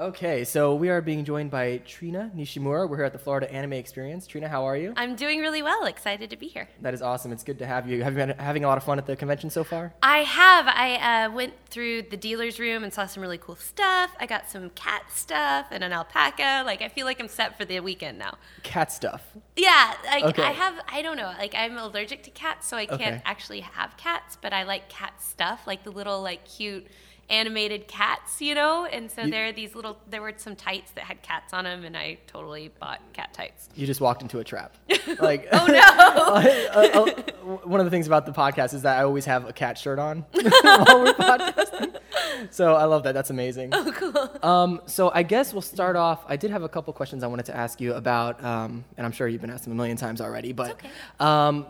Okay, so we are being joined by Trina Nishimura. We're here at the Florida Anime Experience. Trina, how are you? I'm doing really well. Excited to be here. That is awesome. It's good to have you. Have you been having a lot of fun at the convention so far? I have. I uh, went through the dealer's room and saw some really cool stuff. I got some cat stuff and an alpaca. Like, I feel like I'm set for the weekend now. Cat stuff. Yeah, like Okay. I have. I don't know. Like, I'm allergic to cats, so I can't Okay. actually have cats. But I like cat stuff, like the little like cute animated cats, you know. And so You- there are these little. There were some tights that had cats on them, and I totally bought cat tights. You just walked into a trap. Like, Oh no! one of the things about the podcast is that I always have a cat shirt on while we're podcasting. So I love that. That's amazing. Oh, cool. Um, so I guess we'll start off. I did have a couple questions I wanted to ask you about, um, and I'm sure you've been asked them a million times already. But okay. um,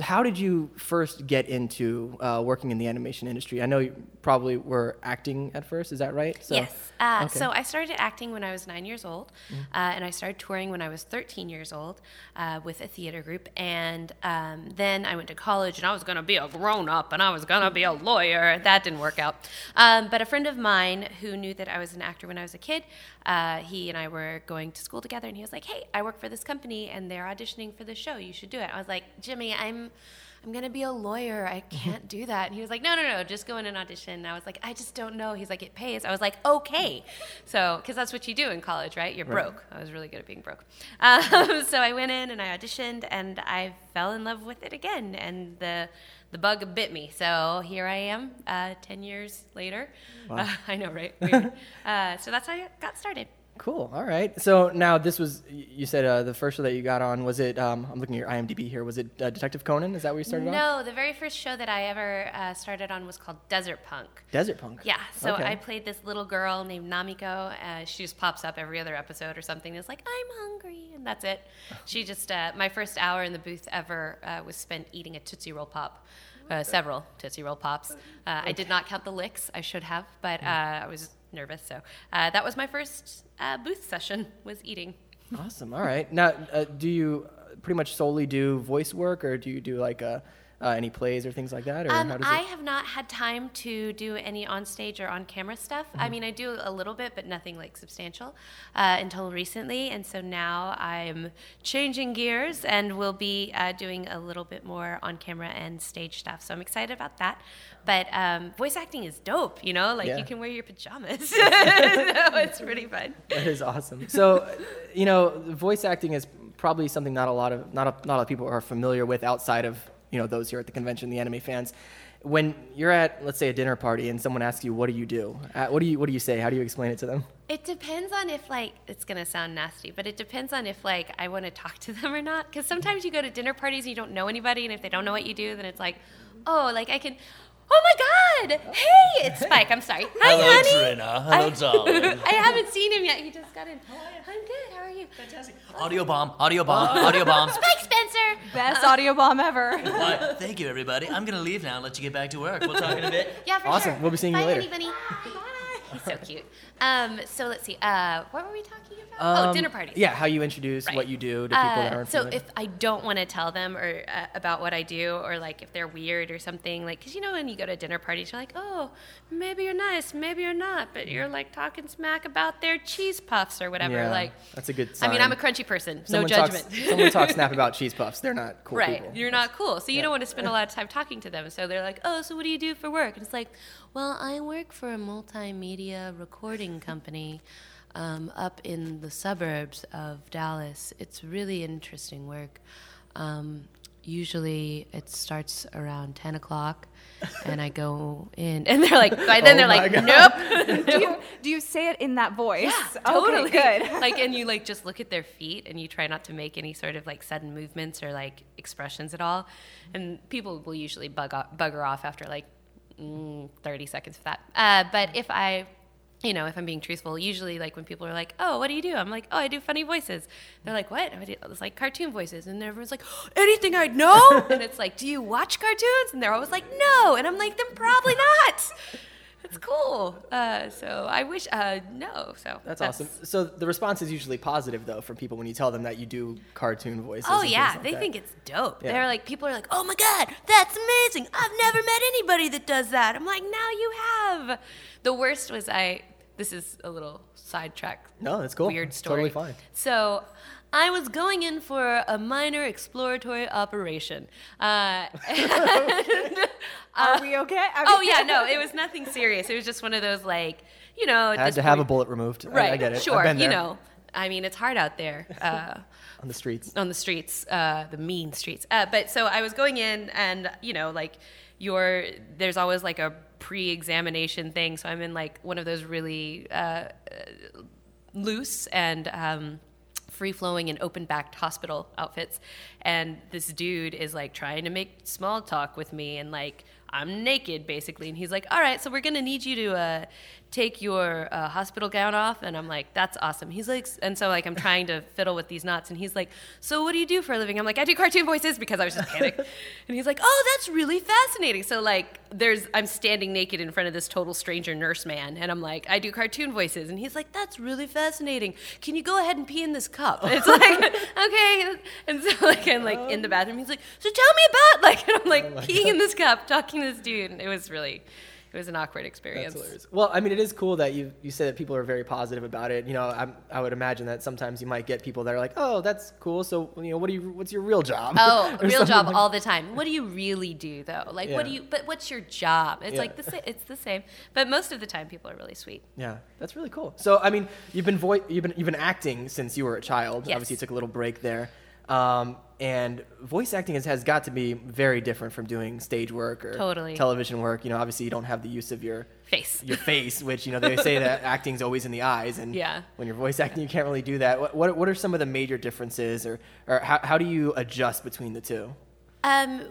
how did you first get into uh, working in the animation industry? I know you probably were acting at first. Is that right? So, yes. Uh, okay. So I started acting when I was nine years old, uh, and I started touring when I was 13 years old uh, with a theater group. And um, then I went to college, and I was going to be a grown up, and I was going to be a lawyer. That didn't work out. Um, but a friend of mine who knew that I was an actor when I was a kid, uh, he and I were going to school together, and he was like, "Hey, I work for this company, and they're auditioning for the show. You should do it." I was like, "Jimmy, I'm." I'm gonna be a lawyer. I can't do that. And he was like, no, no, no, just go in and audition. And I was like, I just don't know. He's like, it pays. I was like, okay. So, because that's what you do in college, right? You're Right. broke. I was really good at being broke. Um, so I went in and I auditioned and I fell in love with it again. And the the bug bit me. So here I am, uh, 10 years later. Uh, I know, right? Weird. uh, so that's how I got started. Cool. All right. So now this was you said uh, the first show that you got on was it? Um, I'm looking at your IMDb here. Was it uh, Detective Conan? Is that where you started off? No, the very first show that I ever uh, started on was called Desert Punk. Desert Punk. Yeah, so Okay. I played this little girl named Namiko. Uh, she just pops up every other episode or something. It's like, I'm hungry, and that's it. She just, uh, my first hour in the booth ever uh, was spent eating a Tootsie Roll Pop. Uh, several Tootsie Roll Pops. Uh, I did not count the licks. I should have, but uh, I was nervous. So uh, that was my first uh, booth session, was eating. Awesome. All right. Now, uh, do you pretty much solely do voice work, or do you do like uh, uh, any plays or things like that, or Um, how does I it? have not had time to do any on stage or on camera stuff. Mm-hmm. I mean, I do a little bit, but nothing like substantial uh, until recently. And so now I'm changing gears and will be uh, doing a little bit more on camera and stage stuff. So I'm excited about that. But um, voice acting is dope, you know? Like Yeah. you can wear your pajamas. so it's pretty fun. That is awesome. So, you know, voice acting is probably something not a lot of not a, not a lot of people are familiar with outside of you know those here at the convention, the anime fans. When you're at let's say a dinner party and someone asks you, "What do you do?" Uh, what do you what do you say? How do you explain it to them? It depends on if like it's gonna sound nasty, but it depends on if like I want to talk to them or not. Because sometimes you go to dinner parties and you don't know anybody, and if they don't know what you do, then it's like, oh, like I can. Oh my God! Hey, it's Spike. I'm sorry. Hi, Hello, honey. Trina. Hello, darling. I haven't seen him yet. He just got in. I'm good. How are you? Fantastic. Audio bomb, audio bomb, audio bomb. Spike Spencer. Best audio bomb ever. Why, thank you, everybody. I'm going to leave now and let you get back to work. We'll talk in a bit. Yeah, for Awesome. sure. We'll be seeing you later. Honey bunny. So cute. Um, so let's see. Uh, what were we talking about? Um, oh, dinner parties. Yeah, how you introduce Right. what you do to people that Uh, aren't so familiar. if I don't want to tell them or uh, about what I do, or like if they're weird or something, like because you know when you go to dinner parties, you're like, oh, maybe you're nice, maybe you're not, but you're like talking smack about their cheese puffs or whatever. yeah, Like, that's a good I mean, I'm a crunchy person, Someone no talks- judgment. someone talks snap about cheese puffs. They're not cool right, people. you're not cool, so you Yeah. don't want to spend a lot of time talking to them. So they're like, oh, so what do you do for work? And it's like, well, I work for a multimedia recording company. Um, up in the suburbs of Dallas. It's really interesting work. Um, usually it starts around 10 o'clock and I go in and they're like, by then Oh they're like, God. nope. do, you, do you say it in that voice? Yeah, Okay, totally. good. like, and you like just look at their feet and you try not to make any sort of like sudden movements or like expressions at all. And people will usually bug off, bugger off after like mm, 30 seconds for that. Uh, but if I, you know, if I'm being truthful, usually like when people are like, "Oh, what do you do?" I'm like, "Oh, I do funny voices." They're like, "What?" I do, it's like cartoon voices, and everyone's like, "Anything I'd know?" and it's like, "Do you watch cartoons?" And they're always like, "No," and I'm like, "Then probably not." It's cool. Uh, so I wish, uh, no. So That's, awesome. So the response is usually positive though from people when you tell them that you do cartoon voices. Oh yeah, like they that. think it's dope. Yeah. They're like, people are like, "Oh my god, that's amazing! I've never met anybody that does that." I'm like, "Now you have." The worst was I this is a little sidetrack. No, that's cool. Weird It's story. totally fine. So, I was going in for a minor exploratory operation. Uh, Are we okay? I oh mean- yeah, no, it was nothing serious. It was just one of those like, you know, at Had this to have a bullet removed. Right. I, get it. Sure. You know, I mean, it's hard out there. Uh, on the streets. on the streets, uh, the mean streets. Uh, but so I was going in, and you know, like your there's always like a pre-examination thing. So I'm in like one of those really uh, uh, loose and. Um, Free flowing and open backed hospital outfits. And this dude is like trying to make small talk with me and like, I'm naked basically. And he's like, All right, so we're gonna need you to uh, take your uh, hospital gown off. And I'm like, That's awesome. He's like, And so like, I'm trying to fiddle with these knots. And he's like, So what do you do for a living? I'm like, I do cartoon voices because I was just panicked. and he's like, Oh, that's really fascinating. So like, there's, I'm standing naked in front of this total stranger nurse man. And I'm like, I do cartoon voices. And he's like, That's really fascinating. Can you go ahead and pee in this cup? And it's like, Okay. And so like, I'm like in the bathroom. He's like, So tell me about, like, and I'm like peeing in this cup, talking to this dude. And it was really, it was an awkward experience. That's hilarious. Well, I mean, it is cool that you you say that people are very positive about it. You know, I, I would imagine that sometimes you might get people that are like, "Oh, that's cool. So, you know, what do you? What's your real job?" Oh, real job like- all the time. What do you really do though? Like, what do you? But what's your job? It's Yeah. like the it's the same. But most of the time, people are really sweet. Yeah, that's really cool. So, I mean, you've been vo- you've been you've been acting since you were a child. Yes. Obviously, you took a little break there. Um, and voice acting has, has got to be very different from doing stage work or Totally. television work. You know, obviously, you don't have the use of your Face. your face, which you know they say that acting's always in the eyes, and Yeah. when you're voice acting, you can't really do that. What what, what are some of the major differences, or or how, how do you adjust between the two? Um,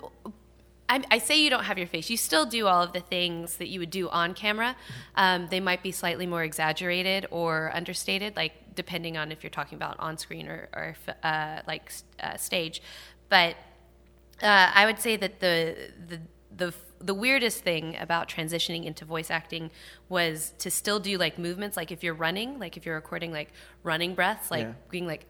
I, I say you don't have your face. You still do all of the things that you would do on camera. Um, they might be slightly more exaggerated or understated, like depending on if you're talking about on screen or, or uh, like uh, stage. But uh, I would say that the the the the weirdest thing about transitioning into voice acting was to still do like movements like if you're running like if you're recording like running breaths like Yeah. being like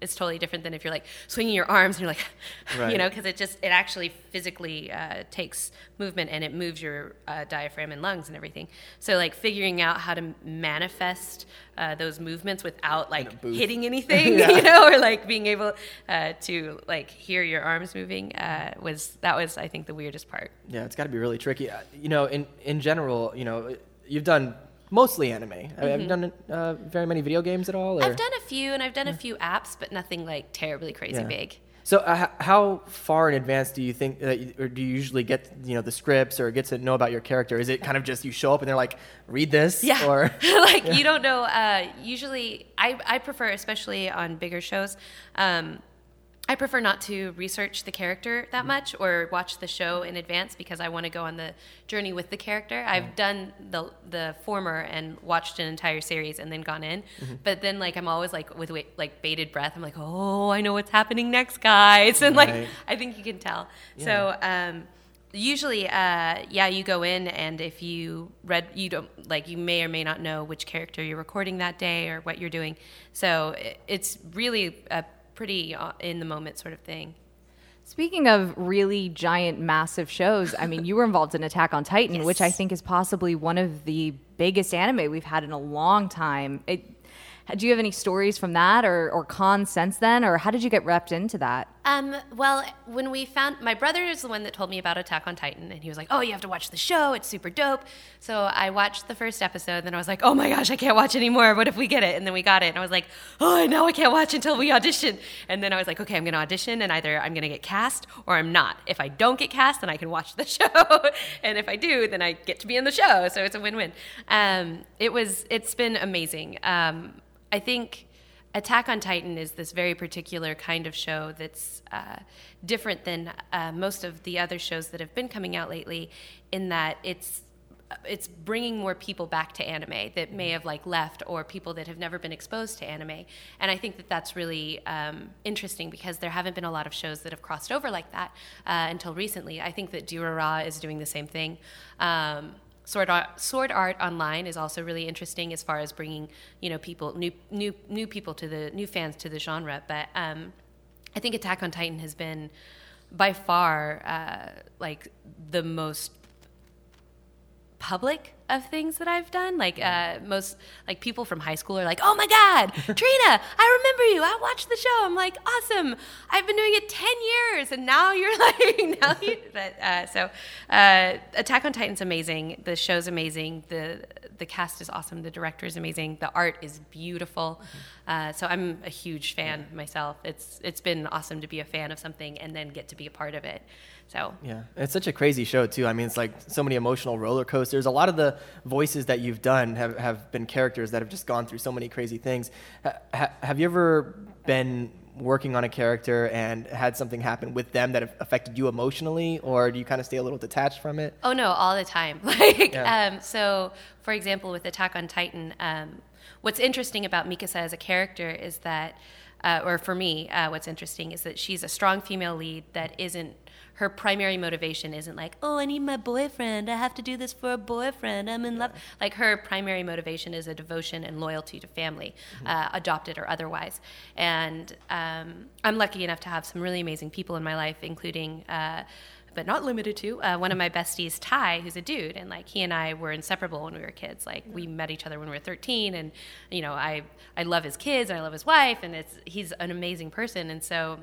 it's totally different than if you're like swinging your arms and you're like you know because it just it actually physically uh, takes movement and it moves your uh, diaphragm and lungs and everything so like figuring out how to manifest uh, those movements without like hitting anything Yeah. you know or like being able uh, to like hear your arms moving uh, was that was i think the weirdest part Yeah, it's got to be really tricky. Uh, You know, in in general, you know, you've done mostly anime. Have you done uh, very many video games at all? Or? Mm-hmm. i've done a few and i've done a few apps but nothing like terribly crazy Yeah. big So, uh, how far in advance do you think that, you, or do you usually get, you know, the scripts or get to know about your character? Is it kind of just you show up and they're like, read this? Yeah. Or like you don't know. Uh, usually, I, I prefer, especially on bigger shows, um, I prefer not to research the character that much or watch the show in advance because I want to go on the journey with the character. I've done the the former and watched an entire series and then gone in, but then like I'm always like with like bated breath. I'm like, oh, I know what's happening next, guys, and like I think you can tell. So. Um, usually uh, yeah you go in and if you read you don't like you may or may not know which character you're recording that day or what you're doing so it's really a pretty uh, in the moment sort of thing Speaking of really giant, massive shows, I mean, you were involved in Attack on Titan, which I think is possibly one of the biggest anime we've had in a long time. It, do you have any stories from that or, or cons since then, or how did you get repped into that? Um, well, when we found my brother is the one that told me about Attack on Titan, and he was like, "Oh, you have to watch the show; it's super dope." So I watched the first episode, and then I was like, "Oh my gosh, I can't watch anymore. What if we get it?" And then we got it, and I was like, "Oh, now I can't watch until we audition." And then I was like, "Okay, I'm going to audition, and either I'm going to get cast or I'm not. If I don't get cast, then I can watch the show, and if I do, then I get to be in the show. So it's a win-win." Um, it was, it's been amazing. Um, I think. Attack on Titan is this very particular kind of show that's uh, different than uh, most of the other shows that have been coming out lately, in that it's it's bringing more people back to anime that may have like left or people that have never been exposed to anime. And i think that that's really um, interesting because there haven't been a lot of shows that have crossed over like that uh, until recently. I think that Durarara is doing the same thing. Um, Sword Art, Sword Art Online is also really interesting as far as bringing you know people new new new people to the new fans to the genre. But um, I think Attack on Titan has been by far uh, like the most public of things that I've done. Like uh, most, like people from high school are like, "Oh my God, Trina, I remember you. I watched the show." I'm like, "Awesome! I've been doing it ten years, and now you're like, now you." But uh, so, uh, Attack on Titan's amazing. The show's amazing. The the cast is awesome. The director is amazing. The art is beautiful. Uh, so I'm a huge fan myself. It's it's been awesome to be a fan of something and then get to be a part of it. So Yeah, it's such a crazy show too. I mean, it's like so many emotional roller coasters. A lot of the voices that you've done have, have been characters that have just gone through so many crazy things. Ha- ha- have you ever been working on a character and had something happen with them that have affected you emotionally, or do you kind of stay a little detached from it? Oh no, all the time. Like, Yeah. um, so for example, with Attack on Titan, um, what's interesting about Mikasa as a character is that, uh, or for me, uh, what's interesting is that she's a strong female lead that isn't. Her primary motivation isn't like, oh, I need my boyfriend. I have to do this for a boyfriend. I'm in love. Like her primary motivation is a devotion and loyalty to family, uh, adopted or otherwise. And um, I'm lucky enough to have some really amazing people in my life, including. Uh, but not limited to uh, one of my besties ty who's a dude and like he and i were inseparable when we were kids like we met each other when we were 13 and you know i i love his kids and i love his wife and it's he's an amazing person and so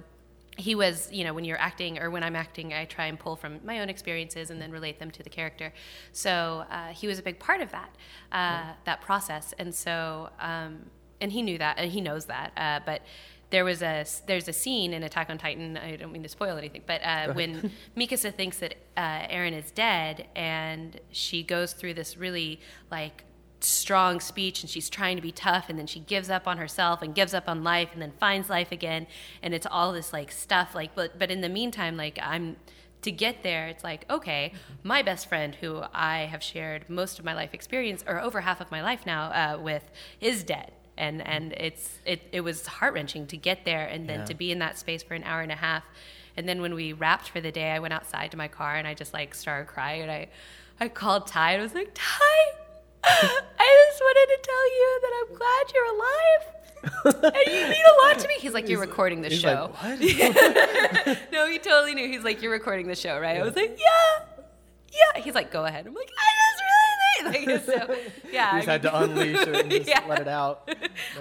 he was you know when you're acting or when i'm acting i try and pull from my own experiences and then relate them to the character. So uh, he was a big part of that uh, that process. And so um, and he knew that and he knows that uh, but there was a there's a scene in Attack on Titan. I don't mean to spoil anything, but uh, when Mikasa thinks that uh, Eren is dead, and she goes through this really like strong speech, and she's trying to be tough, and then she gives up on herself and gives up on life, and then finds life again, and it's all this like stuff. Like, but but in the meantime, like I'm to get there, it's like, okay, my best friend, who I have shared most of my life experience, or over half of my life now, uh, with, is dead. And, and it's it, it was heart wrenching to get there and then Yeah. to be in that space for an hour and a half. And then when we wrapped for the day, I went outside to my car and I just like started crying and I I called Ty and I was like, Ty, I just wanted to tell you that I'm glad you're alive. and you mean a lot to me. He's like, You're recording the He's show. like, what? no, he totally knew. He's like, "You're recording the show, right?" I was like, "Yeah, yeah." He's like, "Go ahead." I'm like, "I just really need Like, so, yeah. you I just had to unleash it and just Yeah. let it out.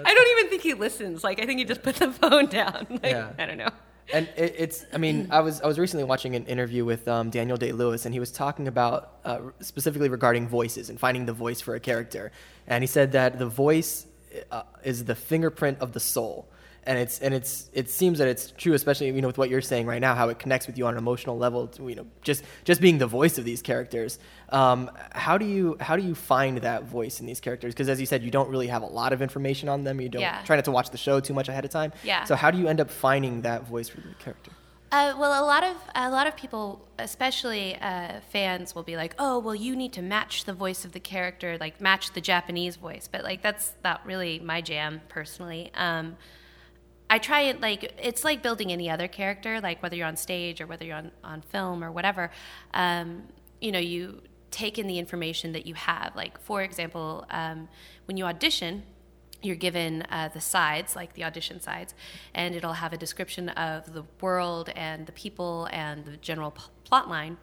I don't even think he listens. Like, I think he just put the phone down. Like, Yeah. I don't know. And it, it's, I mean, I was I was recently watching an interview with um, Daniel Day Lewis, and he was talking about uh, specifically regarding voices and finding the voice for a character. And he said that the voice uh, is the fingerprint of the soul. And it's and it's it seems that it's true, especially you know with what you're saying right now, how it connects with you on an emotional level. To, you know, just just being the voice of these characters. Um, how do you how do you find that voice in these characters? Because as you said, you don't really have a lot of information on them. You don't Yeah. try not to watch the show too much ahead of time. Yeah. So how do you end up finding that voice for the character? Uh, well, a lot of a lot of people, especially uh, fans, will be like, "Oh, well, you need to match the voice of the character, like match the Japanese voice." But like, that's not really my jam personally. Um, I try it like it's like building any other character, like whether you're on stage or whether you're on, on film or whatever. Um, you know, you take in the information that you have. Like, for example, um, when you audition, you're given uh, the sides, like the audition sides, and it'll have a description of the world and the people and the general p- plot line.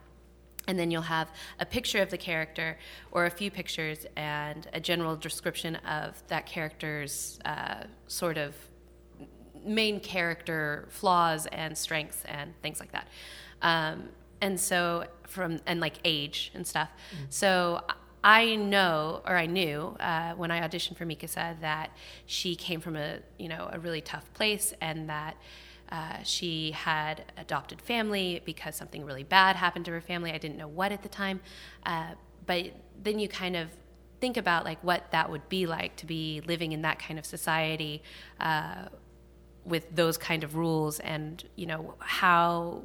And then you'll have a picture of the character or a few pictures and a general description of that character's uh, sort of main character flaws and strengths and things like that. Um, and so from and like age and stuff. So I know or I knew uh, when I auditioned for Mikasa that she came from a you know a really tough place and that. Uh, she had adopted family because something really bad happened to her family. I didn't know what at the time, uh, but then you kind of think about like what that would be like to be living in that kind of society uh, with those kind of rules and you know how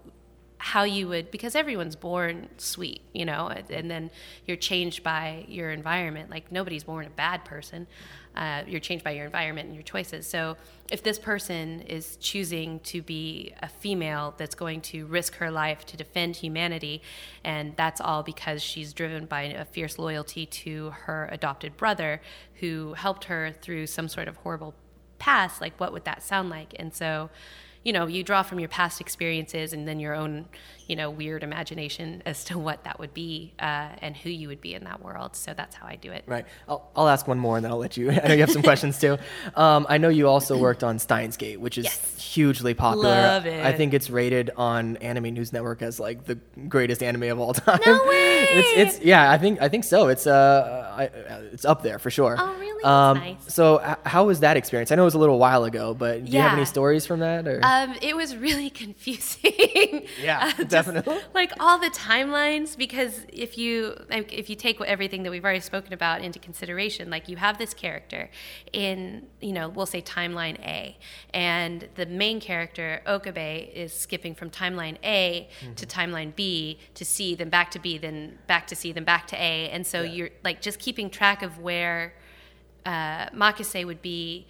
how you would because everyone's born sweet you know and- then you're changed by your environment. Like nobody's born a bad person. Uh, you're changed by your environment and your choices. So if this person is choosing to be a female that's going to risk her life to defend humanity and that's all because she's driven by a fierce loyalty to her adopted brother who helped her through some sort of horrible past like what would that sound like and so you know, you draw from your past experiences and then your own, you know, weird imagination as to what that would be uh, and who you would be in that world. So that's how I do it. Right. I'll, I'll ask one more and then I'll let you. I know you have some questions too. Um, I know you also worked on Steins Gate, which is Yes. hugely popular. Love it. I think it's rated on Anime News Network as like the greatest anime of all time. No way! It's it's yeah. I think I think so. It's uh, I, it's up there for sure. Oh, Um, nice. So h- how was that experience? I know it was a little while ago, but do you have any stories from that? Or Um, it was really confusing. Yeah, just, definitely. Like all the timelines, because if you like, if you take everything that we've already spoken about into consideration, like you have this character in, you know, we'll say timeline A, and the main character Okabe is skipping from timeline A to timeline B to C, then back to B, then back to C, then back to A, and so you're like just keeping track of where uh, Makise would be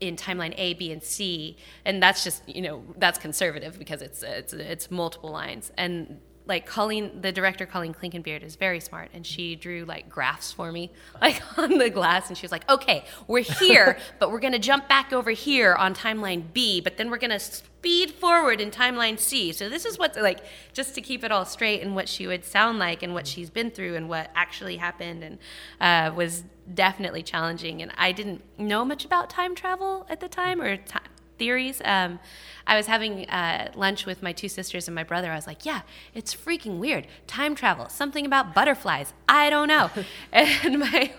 in timeline A, B, and C, and that's just you know that's conservative because it's it's it's multiple lines and. Like Colleen, the director Colleen Klinkenbeard is very smart, and she drew like graphs for me, like on the glass, and she was like, "Okay, we're here, but we're gonna jump back over here on timeline B, but then we're gonna speed forward in timeline C. So this is what's like, just to keep it all straight and what she would sound like and what she's been through and what actually happened, and uh, was definitely challenging. And I didn't know much about time travel at the time or ti theories. Um, I was having uh, lunch with my two sisters and my brother. I was like, "Yeah, it's freaking weird. Time travel. Something about butterflies. I don't know." and my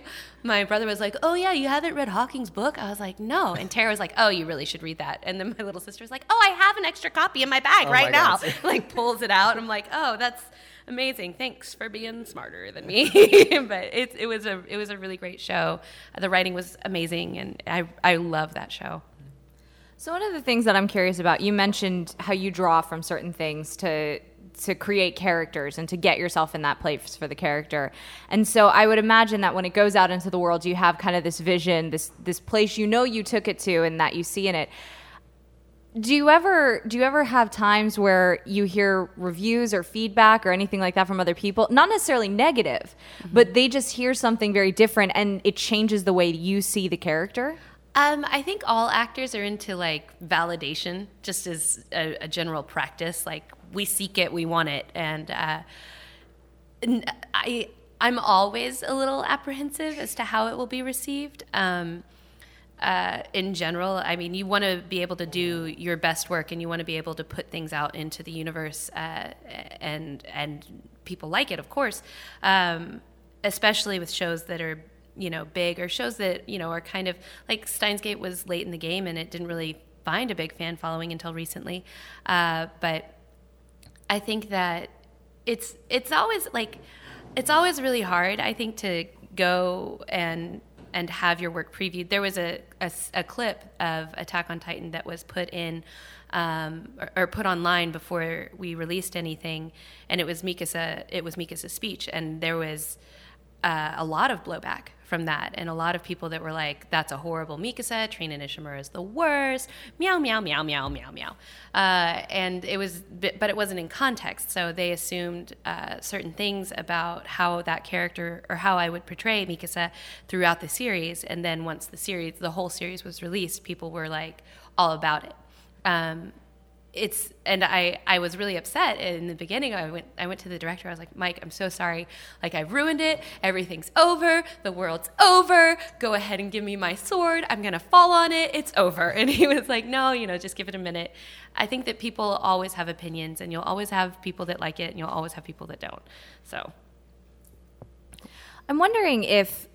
my brother was like, "Oh yeah, you haven't read Hawking's book?" I was like, "No." And Tara was like, "Oh, you really should read that." And then my little sister was like, "Oh, I have an extra copy in my bag Oh right my now." Like pulls it out. I'm like, "Oh, that's." Amazing! Thanks for being smarter than me. but it, it was a it was a really great show. The writing was amazing, and I I love that show. So one of the things that I'm curious about, you mentioned how you draw from certain things to to create characters and to get yourself in that place for the character. And so I would imagine that when it goes out into the world, you have kind of this vision, this this place you know you took it to and that you see in it. Do you ever do you ever have times where you hear reviews or feedback or anything like that from other people? Not necessarily negative, mm-hmm. but they just hear something very different and it changes the way you see the character? Um, I think all actors are into like validation, just as a, a general practice. Like we seek it, we want it, and uh, I I'm always a little apprehensive as to how it will be received. Um, uh, in general, I mean, you want to be able to do your best work, and you want to be able to put things out into the universe, uh, and and people like it, of course. Um, especially with shows that are you know big or shows that you know are kind of like Steins Gate was late in the game, and it didn't really find a big fan following until recently. Uh, but I think that it's it's always like it's always really hard. I think to go and and have your work previewed. There was a, a, a clip of Attack on Titan that was put in um, or, or put online before we released anything, and it was Mikasa. It was Mikasa's speech, and there was uh, a lot of blowback from that, and a lot of people that were like, "That's a horrible Mikasa. Trina Nishimura is the worst." Meow meow meow meow meow meow. Uh, and it was, but it wasn't in context, so they assumed uh, certain things about how that character or how I would portray Mikasa throughout the series. And then once the series, the whole series was released, people were like all about it. Um, it's and I I was really upset in the beginning. I went I went to the director. I was like, Mike, I'm so sorry. Like I've ruined it. Everything's over. The world's over. Go ahead and give me my sword. I'm gonna fall on it. It's over. And he was like, No, you know, just give it a minute. I think that people always have opinions, and you'll always have people that like it, and you'll always have people that don't. So I'm wondering if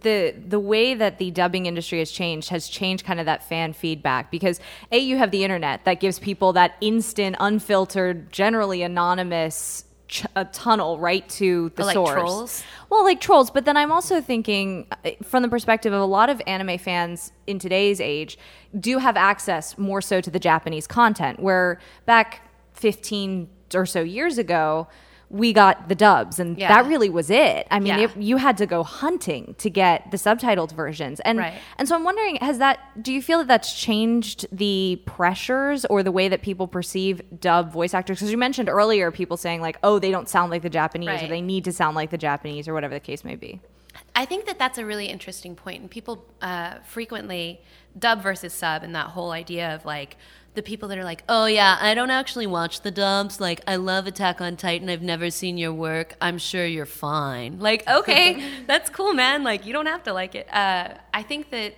the the way that the dubbing industry has changed has changed kind of that fan feedback because a you have the internet that gives people that instant unfiltered generally anonymous ch- a tunnel right to the like source trolls? well like trolls but then i'm also thinking uh, from the perspective of a lot of anime fans in today's age do have access more so to the japanese content where back 15 or so years ago we got the dubs and Yeah. that really was it i mean Yeah. it, you had to go hunting to get the subtitled versions and Right. and so i'm wondering has that do you feel that that's changed the pressures or the way that people perceive dub voice actors because you mentioned earlier people saying like oh they don't sound like the japanese or they need to sound like the japanese or whatever the case may be I think that that's a really interesting point, and people uh, frequently dub versus sub, and that whole idea of like the people that are like, "Oh yeah, I don't actually watch the dubs. Like, I love Attack on Titan. I've never seen your work. I'm sure you're fine." Like, okay, that's cool, man. Like, you don't have to like it. Uh, I think that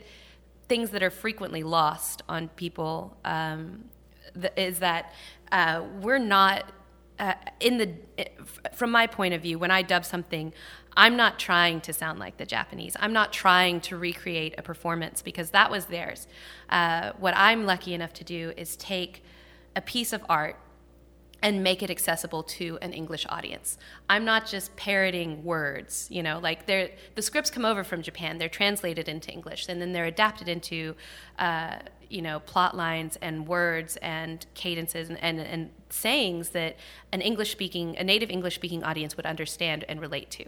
things that are frequently lost on people um, th- is that uh, we're not uh, in the from my point of view when I dub something. I'm not trying to sound like the Japanese. I'm not trying to recreate a performance because that was theirs. Uh, what I'm lucky enough to do is take a piece of art and make it accessible to an English audience. I'm not just parroting words, you know, like the scripts come over from Japan, they're translated into English, and then they're adapted into, uh, you know, plot lines and words and cadences and, and, and sayings that an English speaking, a native English speaking audience would understand and relate to.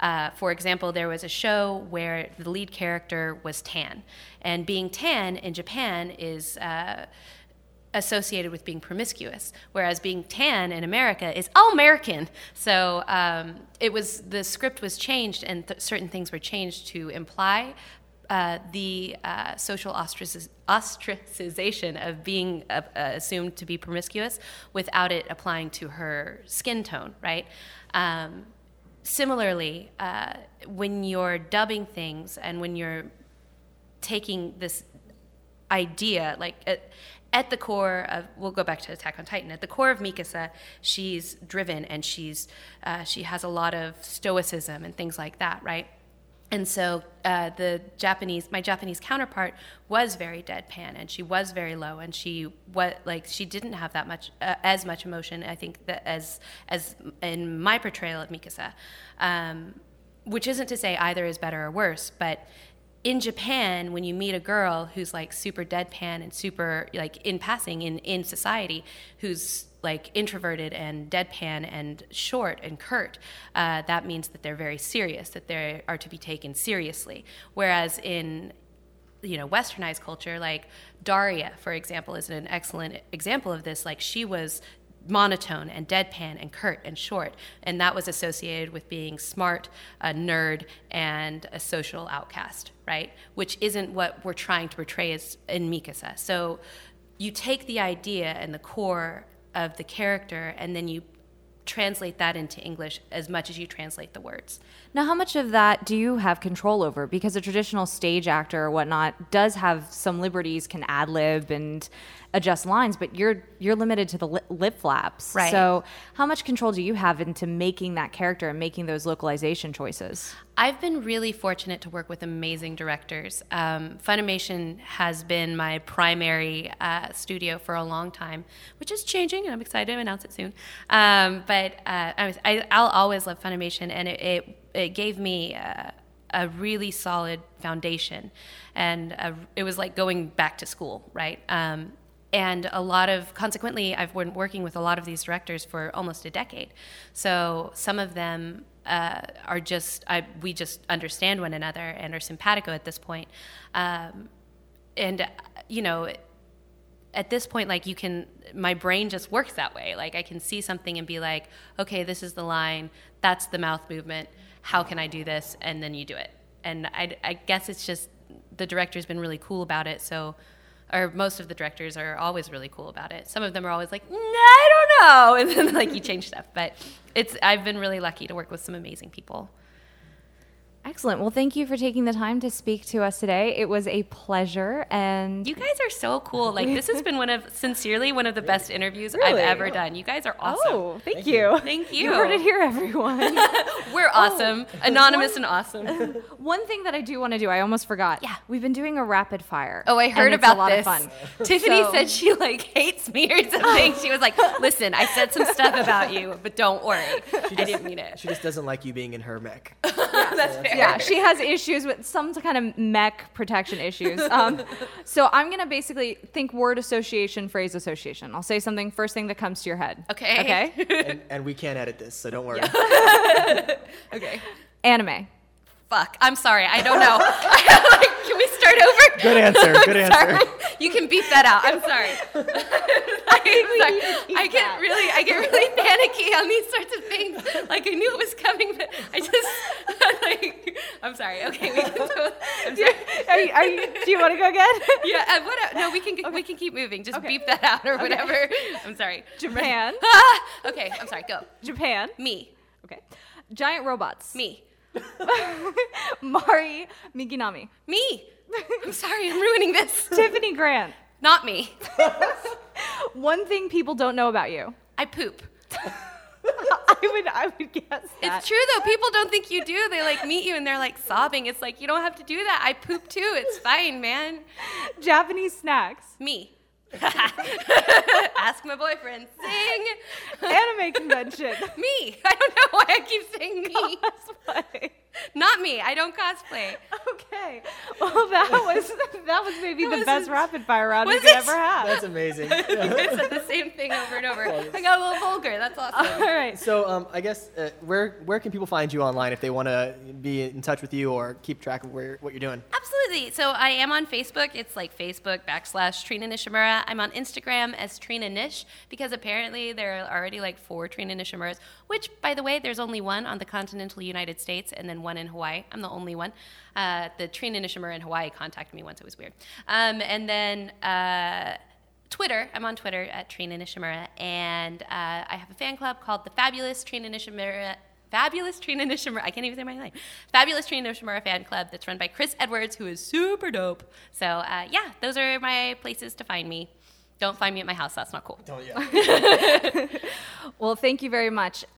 Uh, for example, there was a show where the lead character was tan, and being tan in Japan is. Uh, associated with being promiscuous, whereas being tan in America is all American. So um, it was the script was changed, and th- certain things were changed to imply uh, the uh, social ostracization of being uh, assumed to be promiscuous without it applying to her skin tone, right? Um, similarly, uh, when you're dubbing things and when you're taking this idea, like uh, at the core of we'll go back to attack on titan. At the core of mikasa she's driven and she's uh, she has a lot of stoicism and things like that right? And so uh, the japanese my japanese counterpart was very deadpan and she was very low and she what like she didn't have that much uh, as much emotion i think that as as in my portrayal of mikasa. Um, which isn't to say either is better or worse but in Japan, when you meet a girl who's like super deadpan and super like in passing in in society, who's like introverted and deadpan and short and curt, uh, that means that they're very serious, that they are to be taken seriously. Whereas in you know westernized culture like daria for example is an excellent example of this like she was monotone and deadpan and curt and short. And that was associated with being smart, a nerd, and a social outcast, right? Which isn't what we're trying to portray as in Mikasa. So you take the idea and the core of the character and then you translate that into English as much as you translate the words. Now, how much of that do you have control over? Because a traditional stage actor or whatnot does have some liberties, can ad lib and adjust lines, but you're you're limited to the lip, lip flaps. Right. So, how much control do you have into making that character and making those localization choices? I've been really fortunate to work with amazing directors. Um, Funimation has been my primary uh, studio for a long time, which is changing, and I'm excited to announce it soon. Um, but uh, I, I'll always love Funimation, and it, it, it gave me. Uh, a really solid foundation, and a, it was like going back to school, right? Um, and a lot of consequently i've been working with a lot of these directors for almost a decade. So some of them uh, are just I, we just understand one another and are simpatico at this point. Um, and you know at this point like you can my brain just works that way. Like i can see something and be like okay this is the line. That's the mouth movement. How can i do this? And then you do it. And i, I guess it's just the director's been really cool about it. So or most of the directors are always really cool about it. Some of them are always like, nah, I don't know, and then like you change stuff. But it's I've been really lucky to work with some amazing people. Excellent. Well, thank you for taking the time to speak to us today. It was a pleasure, and you guys are so cool. Like this has been one of sincerely one of the best interviews really? I've ever done. You guys are awesome. Oh, thank, thank you. Thank you. You heard it here, everyone. We're awesome, oh, anonymous one, and awesome. One thing that I do want to do, I almost forgot. Yeah, we've been doing a rapid fire. Oh, I heard about a lot this. Of fun. Tiffany so. said she like hates me or something. she was like, "Listen, I said some stuff about you, but don't worry, she I didn't mean it." She just doesn't like you being in her mech. yeah, that's fair. Yeah, she has issues with some kind of mech protection issues. Um, so I'm gonna basically think word association, phrase association. I'll say something first thing that comes to your head. Okay. Okay. and, and we can't edit this, so don't worry. Yeah. Okay. Anime. Fuck. I'm sorry. I don't know. like, can we start over? Good answer. Good answer. You can beep that out. I'm sorry. I'm sorry. I get really, I get really panicky on these sorts of things. Like I knew it was coming, but I just like I'm sorry. Okay, we can go. I'm sorry. Are you, are you, do you want to go again? Yeah, uh, what, no, we can we can keep moving. Just Okay. beep that out or whatever. I'm sorry. Japan. okay, I'm sorry. Go. Japan. Me. Okay. Giant robots. Me. Mari Makinami. Me. I'm sorry. I'm ruining this. Tiffany Grant. Not me. One thing people don't know about you. I poop. I would I would guess that. It's true though. People don't think you do. They like meet you and they're like sobbing. It's like you don't have to do that. I poop too. It's fine, man. Japanese snacks. Me. Ask my boyfriend. Sing. Anime convention. Me. I don't know why I keep saying me. Cosplay. Not me. I don't cosplay. Okay. Well, that was that was maybe the was best it? rapid fire round we could it? ever have. That's amazing. I said the same thing over and over. I got a little vulgar. That's awesome. All right. So um, I guess uh, where where can people find you online if they want to be in touch with you or keep track of where what you're doing? Absolutely. So I am on Facebook. It's like Facebook backslash Trina Nishimura. I'm on Instagram as Trina Nish because apparently there are already like four Trina Nishimuras, which, by the way, there's only one on the continental United States and then one in Hawaii. I'm the only one. Uh, the Trina Nishimura in Hawaii contacted me once. It was weird. Um, and then. Uh, Twitter. I'm on Twitter at Trina Nishimura, and uh, I have a fan club called the Fabulous Trina Nishimura. Fabulous Trina Nishimura. I can't even say my name. Fabulous Trina Nishimura fan club that's run by Chris Edwards, who is super dope. So uh, yeah, those are my places to find me. Don't find me at my house. That's not cool. Oh yeah. Well, thank you very much.